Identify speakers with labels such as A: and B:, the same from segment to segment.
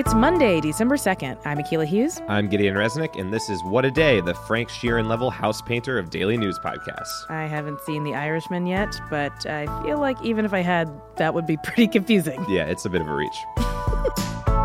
A: It's Monday, December 2nd. I'm Akila Hughes.
B: I'm Gideon Resnick, and this is What a Day, the Frank Sheeran level house painter of daily news podcasts.
A: I haven't seen The Irishman yet, but I feel like even if I had, that would be pretty confusing.
B: Yeah, it's a bit of a reach.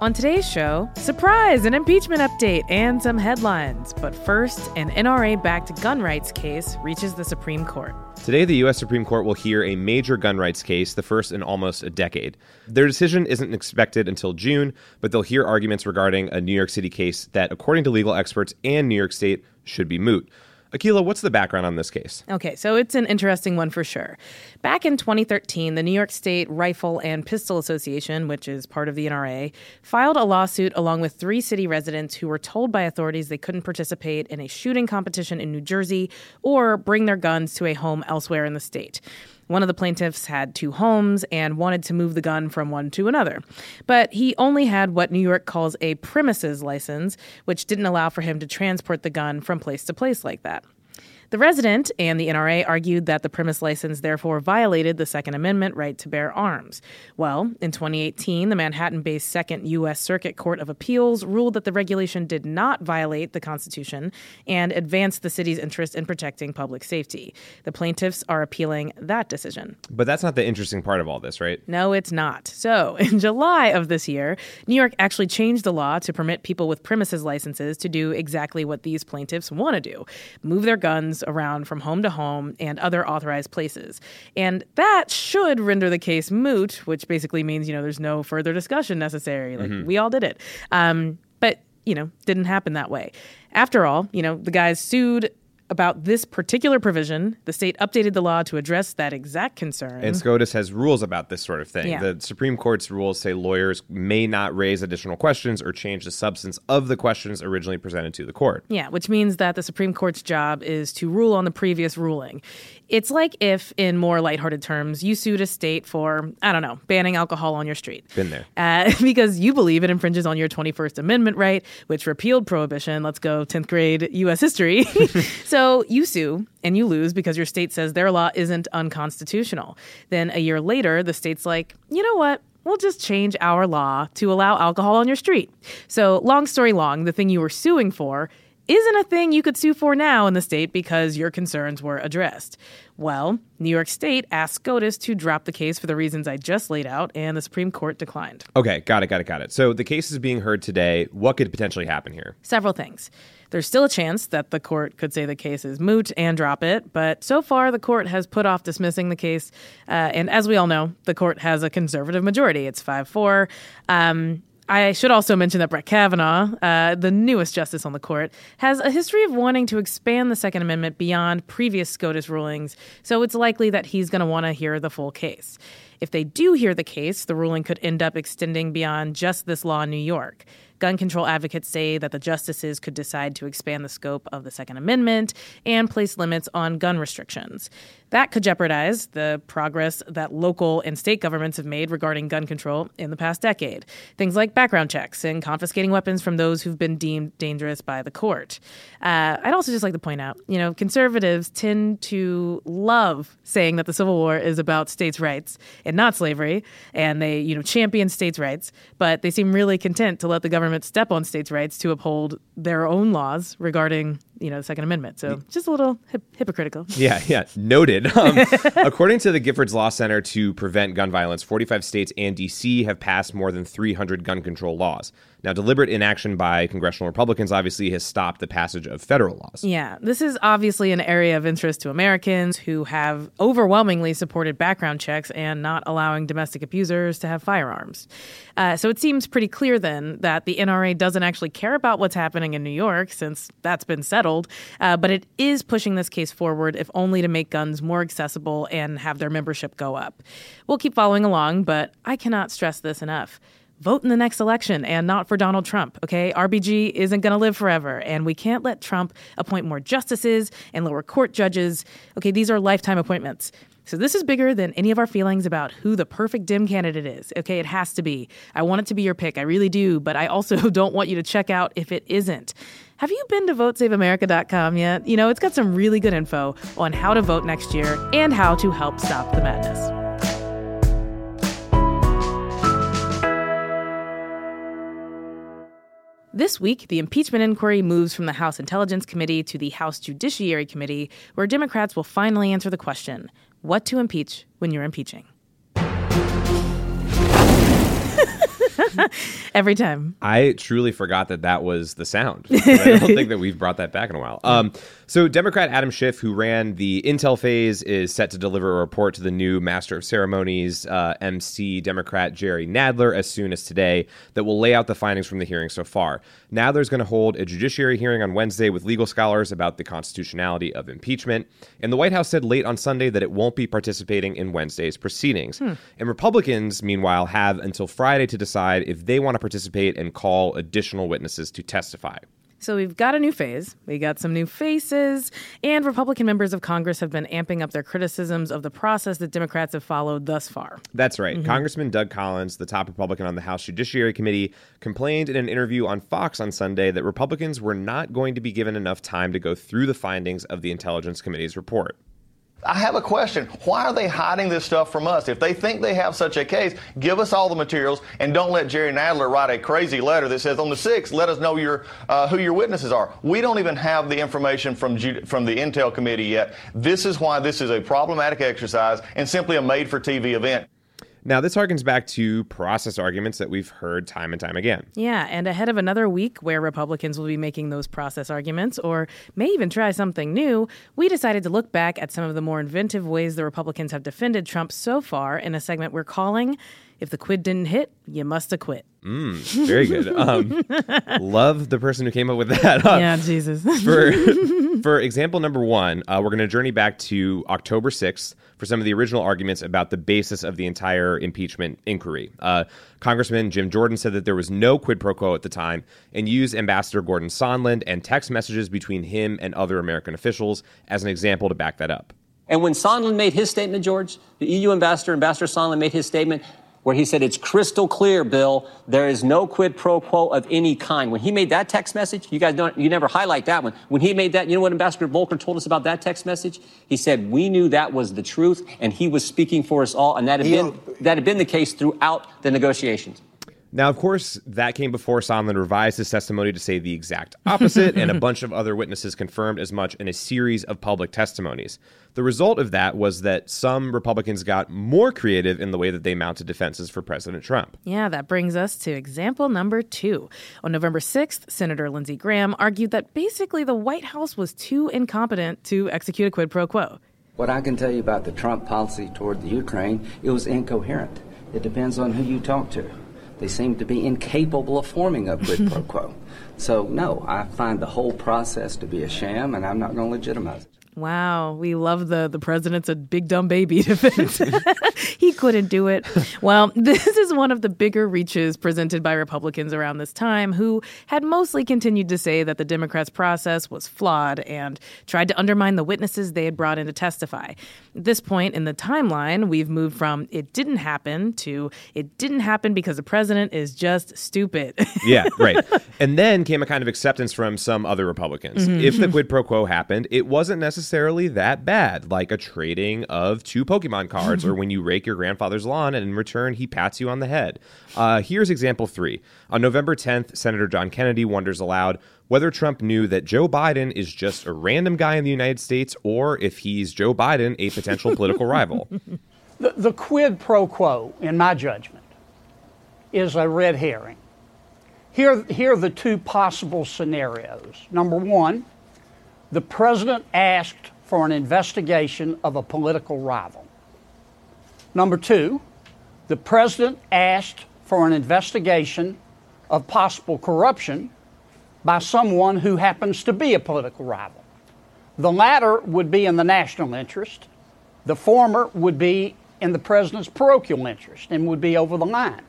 A: On today's show, surprise, an impeachment update, and some headlines. But first, an NRA backed gun rights case reaches the Supreme Court.
B: Today, the U.S. Supreme Court will hear a major gun rights case, the first in almost a decade. Their decision isn't expected until June, but they'll hear arguments regarding a New York City case that, according to legal experts and New York State, should be moot. Akila, what's the background on this case?
A: Okay, so it's an interesting one for sure. Back in 2013, the New York State Rifle and Pistol Association, which is part of the NRA, filed a lawsuit along with three city residents who were told by authorities they couldn't participate in a shooting competition in New Jersey or bring their guns to a home elsewhere in the state. One of the plaintiffs had two homes and wanted to move the gun from one to another. But he only had what New York calls a premises license, which didn't allow for him to transport the gun from place to place like that. The resident and the NRA argued that the premise license therefore violated the Second Amendment right to bear arms. Well, in 2018, the Manhattan based Second U.S. Circuit Court of Appeals ruled that the regulation did not violate the Constitution and advanced the city's interest in protecting public safety. The plaintiffs are appealing that decision.
B: But that's not the interesting part of all this, right?
A: No, it's not. So, in July of this year, New York actually changed the law to permit people with premises licenses to do exactly what these plaintiffs want to do move their guns around from home to home and other authorized places. And that should render the case moot, which basically means, you know, there's no further discussion necessary. Like, mm-hmm. we all did it. Um, but, you know, didn't happen that way. After all, you know, the guys sued about this particular provision. The state updated the law to address that exact concern.
B: And SCOTUS has rules about this sort of thing.
A: Yeah.
B: The Supreme Court's rules say lawyers may not raise additional questions or change the substance of the questions originally presented to the court.
A: Yeah, which means that the Supreme Court's job is to rule on the previous ruling. It's like if, in more lighthearted terms, you sued a state for, I don't know, banning alcohol on your street.
B: Been there.
A: Uh, because you believe it infringes on your 21st Amendment right, which repealed prohibition. Let's go 10th grade U.S. history. so you sue and you lose because your state says their law isn't unconstitutional. Then a year later, the state's like, you know what? We'll just change our law to allow alcohol on your street. So, long story long, the thing you were suing for isn't a thing you could sue for now in the state because your concerns were addressed. Well, New York State asked SCOTUS to drop the case for the reasons I just laid out, and the Supreme Court declined.
B: Okay, got it, got it, got it. So the case is being heard today. What could potentially happen here?
A: Several things. There's still a chance that the court could say the case is moot and drop it, but so far the court has put off dismissing the case. Uh, and as we all know, the court has a conservative majority. It's 5 4. Um, I should also mention that Brett Kavanaugh, uh, the newest justice on the court, has a history of wanting to expand the Second Amendment beyond previous SCOTUS rulings, so it's likely that he's going to want to hear the full case. If they do hear the case, the ruling could end up extending beyond just this law in New York. Gun control advocates say that the justices could decide to expand the scope of the Second Amendment and place limits on gun restrictions. That could jeopardize the progress that local and state governments have made regarding gun control in the past decade. Things like background checks and confiscating weapons from those who've been deemed dangerous by the court. Uh, I'd also just like to point out, you know, conservatives tend to love saying that the Civil War is about states' rights and not slavery, and they, you know, champion states' rights, but they seem really content to let the government step on states' rights to uphold their own laws regarding you know the Second Amendment. So just a little hip- hypocritical.
B: Yeah, yeah, noted. Um, according to the Giffords Law Center to prevent gun violence, 45 states and D.C. have passed more than 300 gun control laws. Now, deliberate inaction by congressional Republicans obviously has stopped the passage of federal laws.
A: Yeah, this is obviously an area of interest to Americans who have overwhelmingly supported background checks and not allowing domestic abusers to have firearms. Uh, so it seems pretty clear then that the NRA doesn't actually care about what's happening in New York, since that's been settled, uh, but it is pushing this case forward, if only to make guns more accessible and have their membership go up. We'll keep following along, but I cannot stress this enough vote in the next election and not for Donald Trump, okay? RBG isn't going to live forever, and we can't let Trump appoint more justices and lower court judges. Okay, these are lifetime appointments. So this is bigger than any of our feelings about who the perfect Dem candidate is. Okay, it has to be. I want it to be your pick. I really do, but I also don't want you to check out if it isn't. Have you been to votesaveamerica.com yet? You know, it's got some really good info on how to vote next year and how to help stop the madness. This week, the impeachment inquiry moves from the House Intelligence Committee to the House Judiciary Committee, where Democrats will finally answer the question what to impeach when you're impeaching. Every time.
B: I truly forgot that that was the sound. I don't think that we've brought that back in a while. Um, so, Democrat Adam Schiff, who ran the intel phase, is set to deliver a report to the new Master of Ceremonies, uh, MC Democrat Jerry Nadler, as soon as today, that will lay out the findings from the hearing so far. Nadler's going to hold a judiciary hearing on Wednesday with legal scholars about the constitutionality of impeachment. And the White House said late on Sunday that it won't be participating in Wednesday's proceedings. Hmm. And Republicans, meanwhile, have until Friday to decide if they want to participate and call additional witnesses to testify.
A: So we've got a new phase, we got some new faces, and Republican members of Congress have been amping up their criticisms of the process that Democrats have followed thus far.
B: That's right. Mm-hmm. Congressman Doug Collins, the top Republican on the House Judiciary Committee, complained in an interview on Fox on Sunday that Republicans were not going to be given enough time to go through the findings of the Intelligence Committee's report.
C: I have a question. Why are they hiding this stuff from us? If they think they have such a case, give us all the materials and don't let Jerry Nadler write a crazy letter that says on the 6th, let us know your, uh, who your witnesses are. We don't even have the information from, from the Intel Committee yet. This is why this is a problematic exercise and simply a made for TV event.
B: Now, this harkens back to process arguments that we've heard time and time again.
A: Yeah, and ahead of another week where Republicans will be making those process arguments or may even try something new, we decided to look back at some of the more inventive ways the Republicans have defended Trump so far in a segment we're calling If the Quid Didn't Hit, You Must Have Quit.
B: Mm, very good. Um, love the person who came up with that.
A: Uh, yeah, Jesus.
B: for, for example number one, uh, we're going to journey back to October 6th for some of the original arguments about the basis of the entire impeachment inquiry. Uh, Congressman Jim Jordan said that there was no quid pro quo at the time and used Ambassador Gordon Sondland and text messages between him and other American officials as an example to back that up.
D: And when Sondland made his statement, George, the EU ambassador, Ambassador Sondland, made his statement, where he said, It's crystal clear, Bill, there is no quid pro quo of any kind. When he made that text message, you guys don't, you never highlight that one. When he made that, you know what Ambassador Volker told us about that text message? He said, We knew that was the truth, and he was speaking for us all, and that had, been, that had been the case throughout the negotiations.
B: Now, of course, that came before Sondland revised his testimony to say the exact opposite, and a bunch of other witnesses confirmed as much in a series of public testimonies. The result of that was that some Republicans got more creative in the way that they mounted defenses for President Trump.
A: Yeah, that brings us to example number two. On November 6th, Senator Lindsey Graham argued that basically the White House was too incompetent to execute a quid pro quo.
E: What I can tell you about the Trump policy toward the Ukraine, it was incoherent. It depends on who you talk to. They seem to be incapable of forming a quid pro quo. So, no, I find the whole process to be a sham, and I'm not going to legitimize it.
A: Wow, we love the the president's a big dumb baby defense. he couldn't do it. Well, this is one of the bigger reaches presented by Republicans around this time who had mostly continued to say that the Democrats' process was flawed and tried to undermine the witnesses they had brought in to testify. At this point in the timeline, we've moved from it didn't happen to it didn't happen because the president is just stupid.
B: yeah, right. And then came a kind of acceptance from some other Republicans. Mm-hmm. If the quid pro quo happened, it wasn't necessarily necessarily that bad, like a trading of two Pokemon cards, or when you rake your grandfather's lawn and in return he pats you on the head. Uh, here's example three. On November 10th, Senator John Kennedy wonders aloud whether Trump knew that Joe Biden is just a random guy in the United States or if he's Joe Biden, a potential political rival.
F: The, the quid pro quo, in my judgment, is a red herring. Here, here are the two possible scenarios. Number one, the president asked for an investigation of a political rival. Number two, the president asked for an investigation of possible corruption by someone who happens to be a political rival. The latter would be in the national interest, the former would be in the president's parochial interest and would be over the line.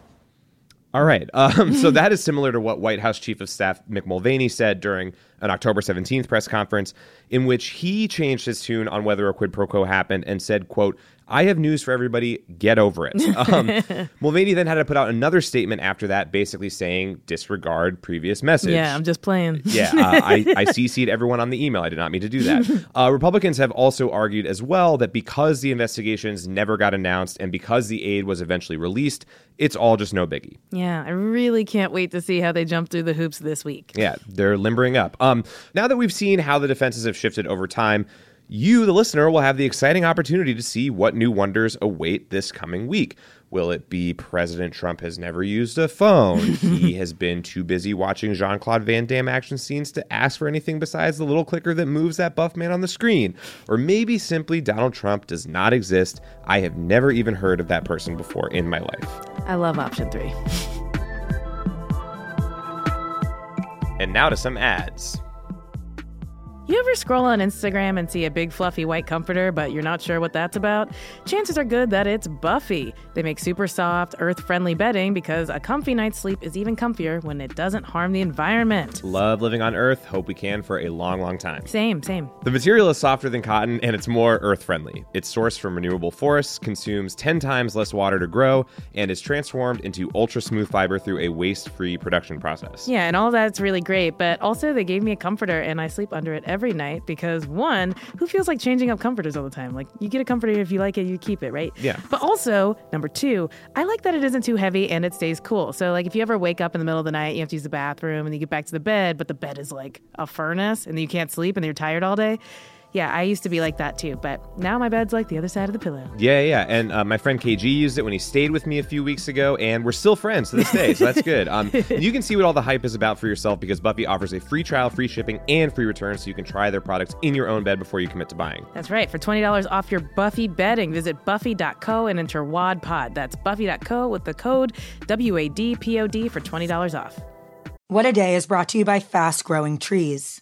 B: All right. Um, so that is similar to what White House Chief of Staff Mick Mulvaney said during an October 17th press conference in which he changed his tune on whether a quid pro quo happened and said, quote, I have news for everybody. Get over it. Um, Mulvaney then had to put out another statement after that, basically saying disregard previous message.
A: Yeah, I'm just playing.
B: yeah, uh, I, I CC'd everyone on the email. I did not mean to do that. Uh, Republicans have also argued as well that because the investigations never got announced and because the aid was eventually released, it's all just no biggie.
A: Yeah, I really can't wait to see how they jump through the hoops this week.
B: Yeah, they're limbering up. Um, now that we've seen how the defenses have shifted over time, you, the listener, will have the exciting opportunity to see what new wonders await this coming week. Will it be President Trump has never used a phone? he has been too busy watching Jean Claude Van Damme action scenes to ask for anything besides the little clicker that moves that buff man on the screen. Or maybe simply Donald Trump does not exist. I have never even heard of that person before in my life.
A: I love option three.
B: And now to some ads.
A: You ever scroll on Instagram and see a big fluffy white comforter, but you're not sure what that's about? Chances are good that it's Buffy. They make super soft, earth friendly bedding because a comfy night's sleep is even comfier when it doesn't harm the environment.
B: Love living on Earth. Hope we can for a long, long time.
A: Same, same.
B: The material is softer than cotton and it's more earth friendly. It's sourced from renewable forests, consumes 10 times less water to grow, and is transformed into ultra smooth fiber through a waste free production process.
A: Yeah, and all that's really great, but also they gave me a comforter and I sleep under it every night because one, who feels like changing up comforters all the time? Like you get a comforter if you like it, you keep it, right?
B: Yeah.
A: But also, number two, I like that it isn't too heavy and it stays cool. So like if you ever wake up in the middle of the night, you have to use the bathroom and you get back to the bed, but the bed is like a furnace and you can't sleep and you're tired all day. Yeah, I used to be like that too, but now my bed's like the other side of the pillow.
B: Yeah, yeah. And uh, my friend KG used it when he stayed with me a few weeks ago, and we're still friends to this day, so that's good. Um, you can see what all the hype is about for yourself because Buffy offers a free trial, free shipping, and free return so you can try their products in your own bed before you commit to buying.
A: That's right. For $20 off your Buffy bedding, visit buffy.co and enter WADPOD. That's buffy.co with the code WADPOD for $20 off.
G: What a Day is brought to you by Fast Growing Trees.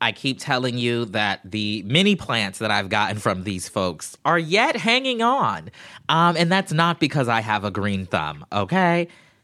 H: I keep telling you that the mini plants that I've gotten from these folks are yet hanging on. Um, and that's not because I have a green thumb, okay?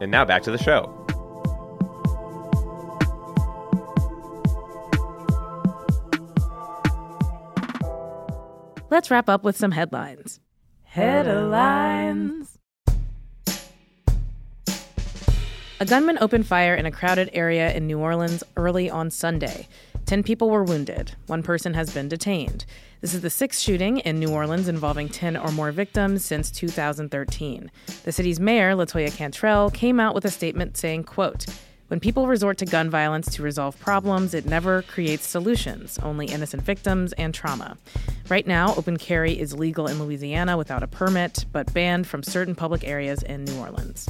B: And now back to the show.
A: Let's wrap up with some headlines. Headlines. A gunman opened fire in a crowded area in New Orleans early on Sunday. Ten people were wounded. One person has been detained. This is the sixth shooting in New Orleans involving 10 or more victims since 2013. The city's mayor, Latoya Cantrell, came out with a statement saying, quote, when people resort to gun violence to resolve problems, it never creates solutions, only innocent victims and trauma. Right now, open carry is legal in Louisiana without a permit, but banned from certain public areas in New Orleans.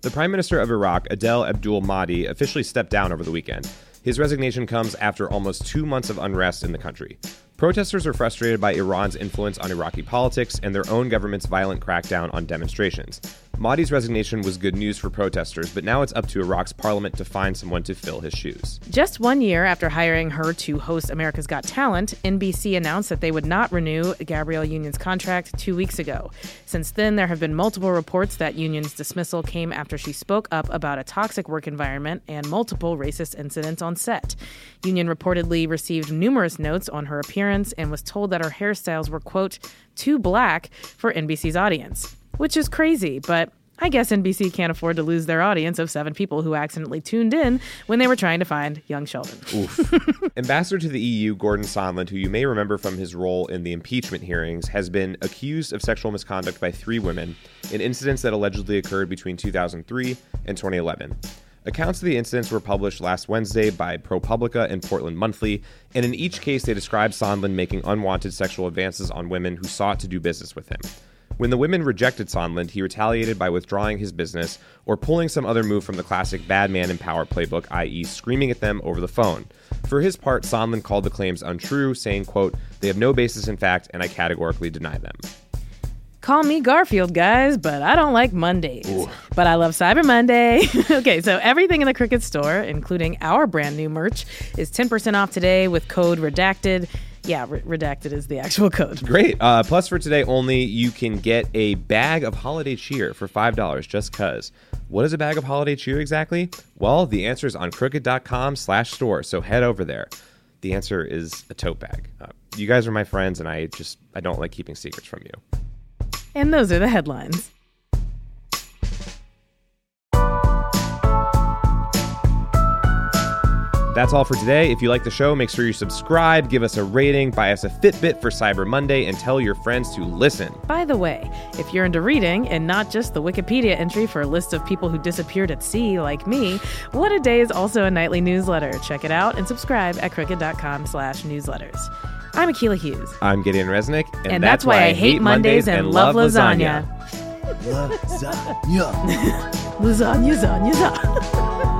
B: The Prime Minister of Iraq, Adel Abdul Mahdi, officially stepped down over the weekend. His resignation comes after almost two months of unrest in the country. Protesters are frustrated by Iran's influence on Iraqi politics and their own government's violent crackdown on demonstrations. Mahdi's resignation was good news for protesters, but now it's up to Iraq's parliament to find someone to fill his shoes.
A: Just one year after hiring her to host America's Got Talent, NBC announced that they would not renew Gabrielle Union's contract two weeks ago. Since then, there have been multiple reports that Union's dismissal came after she spoke up about a toxic work environment and multiple racist incidents on set. Union reportedly received numerous notes on her appearance and was told that her hairstyles were, quote, too black for NBC's audience which is crazy, but I guess NBC can't afford to lose their audience of seven people who accidentally tuned in when they were trying to find young Sheldon.
B: Ambassador to the EU, Gordon Sondland, who you may remember from his role in the impeachment hearings, has been accused of sexual misconduct by three women in incidents that allegedly occurred between 2003 and 2011. Accounts of the incidents were published last Wednesday by ProPublica and Portland Monthly, and in each case they described Sondland making unwanted sexual advances on women who sought to do business with him. When the women rejected Sondland, he retaliated by withdrawing his business or pulling some other move from the classic bad man in power playbook, i.e., screaming at them over the phone. For his part, Sondland called the claims untrue, saying, quote, they have no basis in fact, and I categorically deny them.
A: Call me Garfield, guys, but I don't like Mondays. But I love Cyber Monday. okay, so everything in the Crooked store, including our brand new merch, is 10% off today with code redacted. Yeah, re- redacted is the actual code.
B: Great. Uh, plus, for today only, you can get a bag of holiday cheer for $5 just cuz. What is a bag of holiday cheer exactly? Well, the answer is on crooked.com slash store, so head over there. The answer is a tote bag. Uh, you guys are my friends, and I just, I don't like keeping secrets from you.
A: And those are the headlines.
B: That's all for today. If you like the show, make sure you subscribe, give us a rating, buy us a Fitbit for Cyber Monday, and tell your friends to listen.
A: By the way, if you're into reading and not just the Wikipedia entry for a list of people who disappeared at sea like me, What a Day is also a nightly newsletter. Check it out and subscribe at crooked.com slash newsletters. I'm Akila Hughes.
B: I'm Gideon Resnick, and,
A: And that's why I hate Mondays and love lasagna.
B: lasagna.
A: Lasagna, lasagna, lasagna.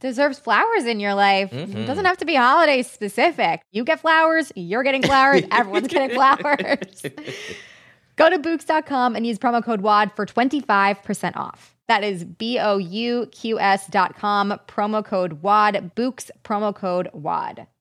I: deserves flowers in your life It doesn't mm-hmm. have to be holiday specific. You get flowers, you're getting flowers, everyone's getting flowers. Go to Bouqs.com and use promo code WAD for 25% off. That is B O U Q S dot com, promo code WAD, Bouqs, promo code WAD.